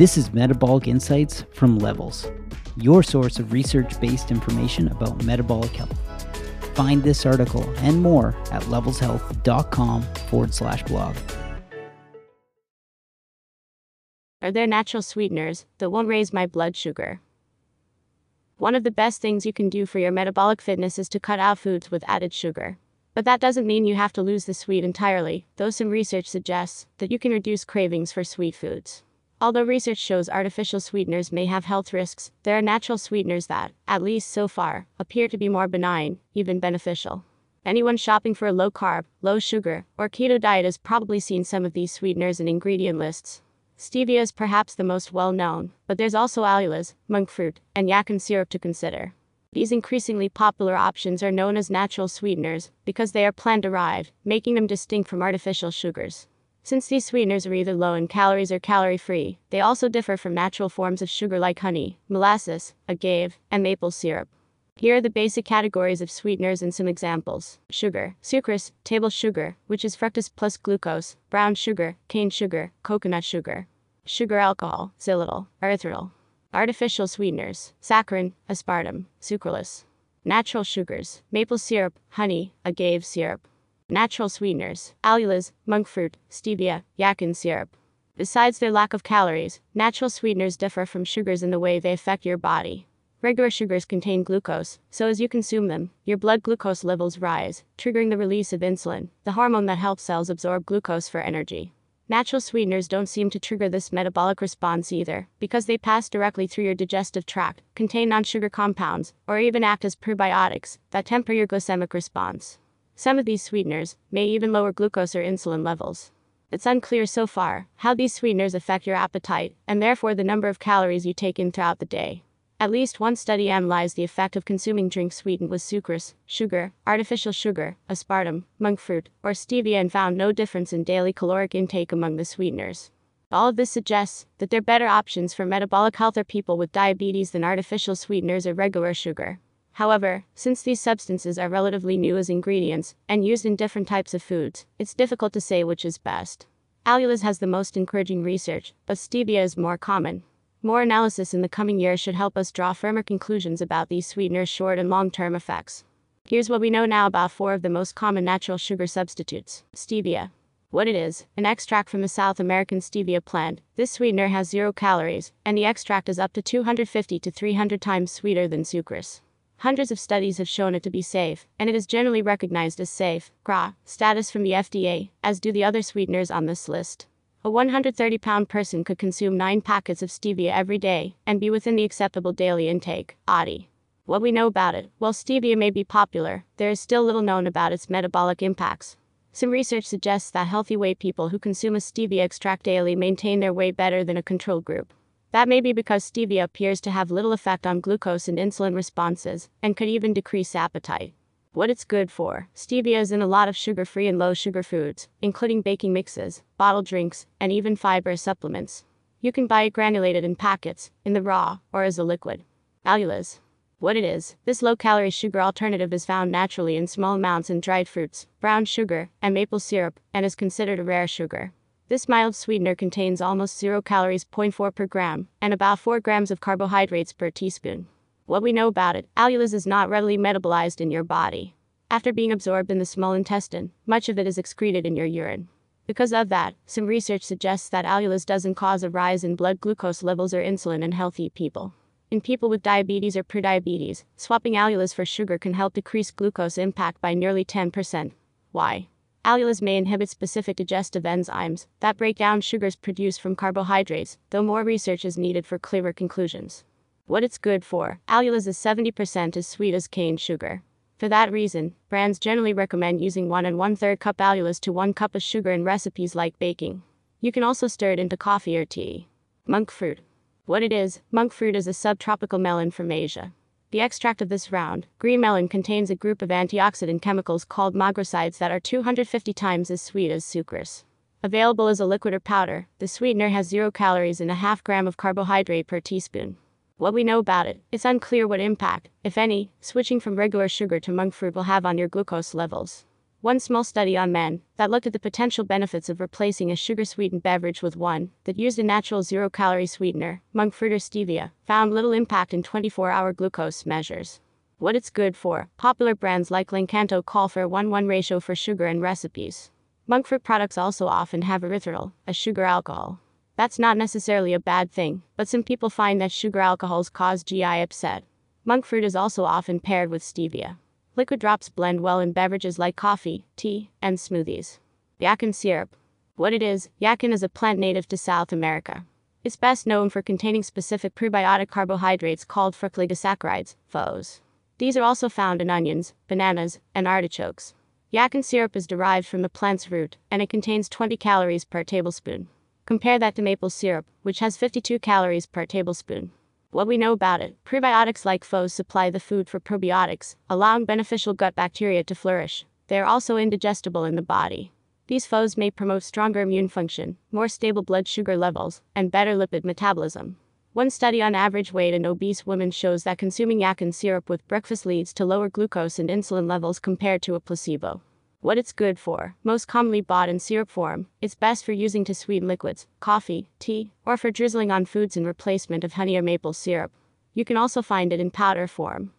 This is Metabolic Insights from Levels, your source of research based information about metabolic health. Find this article and more at levelshealth.com forward slash blog. Are there natural sweeteners that won't raise my blood sugar? One of the best things you can do for your metabolic fitness is to cut out foods with added sugar. But that doesn't mean you have to lose the sweet entirely, though some research suggests that you can reduce cravings for sweet foods. Although research shows artificial sweeteners may have health risks, there are natural sweeteners that, at least so far, appear to be more benign, even beneficial. Anyone shopping for a low carb, low sugar, or keto diet has probably seen some of these sweeteners in ingredient lists. Stevia is perhaps the most well known, but there's also allulose, monk fruit, and yacon syrup to consider. These increasingly popular options are known as natural sweeteners because they are plant derived, making them distinct from artificial sugars. Since these sweeteners are either low in calories or calorie free, they also differ from natural forms of sugar like honey, molasses, agave, and maple syrup. Here are the basic categories of sweeteners and some examples. Sugar, sucrose, table sugar, which is fructose plus glucose, brown sugar, cane sugar, coconut sugar. Sugar alcohol, xylitol, erythritol. Artificial sweeteners, saccharin, aspartame, sucralose. Natural sugars, maple syrup, honey, agave syrup. Natural sweeteners, allulose, monk fruit, stevia, yacon syrup. Besides their lack of calories, natural sweeteners differ from sugars in the way they affect your body. Regular sugars contain glucose, so as you consume them, your blood glucose levels rise, triggering the release of insulin, the hormone that helps cells absorb glucose for energy. Natural sweeteners don't seem to trigger this metabolic response either, because they pass directly through your digestive tract, contain non sugar compounds, or even act as prebiotics that temper your glycemic response. Some of these sweeteners may even lower glucose or insulin levels. It's unclear so far how these sweeteners affect your appetite, and therefore the number of calories you take in throughout the day. At least one study analyzed the effect of consuming drinks sweetened with sucrose, sugar, artificial sugar, aspartame, monk fruit, or stevia and found no difference in daily caloric intake among the sweeteners. All of this suggests that they're better options for metabolic health or people with diabetes than artificial sweeteners or regular sugar. However, since these substances are relatively new as ingredients and used in different types of foods, it's difficult to say which is best. Allulose has the most encouraging research, but stevia is more common. More analysis in the coming years should help us draw firmer conclusions about these sweeteners' short and long term effects. Here's what we know now about four of the most common natural sugar substitutes. Stevia. What it is an extract from the South American stevia plant. This sweetener has zero calories, and the extract is up to 250 to 300 times sweeter than sucrose. Hundreds of studies have shown it to be safe, and it is generally recognized as safe GRA status from the FDA, as do the other sweeteners on this list. A 130 pound person could consume 9 packets of stevia every day and be within the acceptable daily intake. ADI. What we know about it, while stevia may be popular, there is still little known about its metabolic impacts. Some research suggests that healthy weight people who consume a stevia extract daily maintain their weight better than a control group. That may be because stevia appears to have little effect on glucose and insulin responses, and could even decrease appetite. What it's good for stevia is in a lot of sugar free and low sugar foods, including baking mixes, bottled drinks, and even fiber supplements. You can buy it granulated in packets, in the raw, or as a liquid. Allulose. What it is, this low calorie sugar alternative is found naturally in small amounts in dried fruits, brown sugar, and maple syrup, and is considered a rare sugar. This mild sweetener contains almost 0 calories 0.4 per gram and about 4 grams of carbohydrates per teaspoon. What we know about it, allulose is not readily metabolized in your body. After being absorbed in the small intestine, much of it is excreted in your urine. Because of that, some research suggests that allulose doesn't cause a rise in blood glucose levels or insulin in healthy people. In people with diabetes or prediabetes, swapping allulose for sugar can help decrease glucose impact by nearly 10%. Why? Allulose may inhibit specific digestive enzymes that break down sugars produced from carbohydrates, though more research is needed for clearer conclusions. What it's good for allulose is 70% as sweet as cane sugar. For that reason, brands generally recommend using 1 and 1 3rd cup allulose to 1 cup of sugar in recipes like baking. You can also stir it into coffee or tea. Monk fruit. What it is, monk fruit is a subtropical melon from Asia. The extract of this round, green melon contains a group of antioxidant chemicals called mogrosides that are 250 times as sweet as sucrose. Available as a liquid or powder, the sweetener has zero calories and a half gram of carbohydrate per teaspoon. What we know about it, it's unclear what impact, if any, switching from regular sugar to monk fruit will have on your glucose levels. One small study on men that looked at the potential benefits of replacing a sugar sweetened beverage with one that used a natural zero calorie sweetener, monk fruit or stevia, found little impact in 24 hour glucose measures. What it's good for popular brands like Lakanto call for a 1 1 ratio for sugar in recipes. Monk fruit products also often have erythritol, a sugar alcohol. That's not necessarily a bad thing, but some people find that sugar alcohols cause GI upset. Monk fruit is also often paired with stevia. Liquid drops blend well in beverages like coffee, tea, and smoothies. Yacon syrup. What it is, yacon is a plant native to South America. It's best known for containing specific prebiotic carbohydrates called fructooligosaccharides, FOS. These are also found in onions, bananas, and artichokes. Yacon syrup is derived from the plant's root, and it contains 20 calories per tablespoon. Compare that to maple syrup, which has 52 calories per tablespoon. What we know about it prebiotics like FOS supply the food for probiotics, allowing beneficial gut bacteria to flourish. They are also indigestible in the body. These FOS may promote stronger immune function, more stable blood sugar levels, and better lipid metabolism. One study on average weight in obese women shows that consuming yacon syrup with breakfast leads to lower glucose and insulin levels compared to a placebo what it's good for. Most commonly bought in syrup form, it's best for using to sweeten liquids, coffee, tea, or for drizzling on foods in replacement of honey or maple syrup. You can also find it in powder form.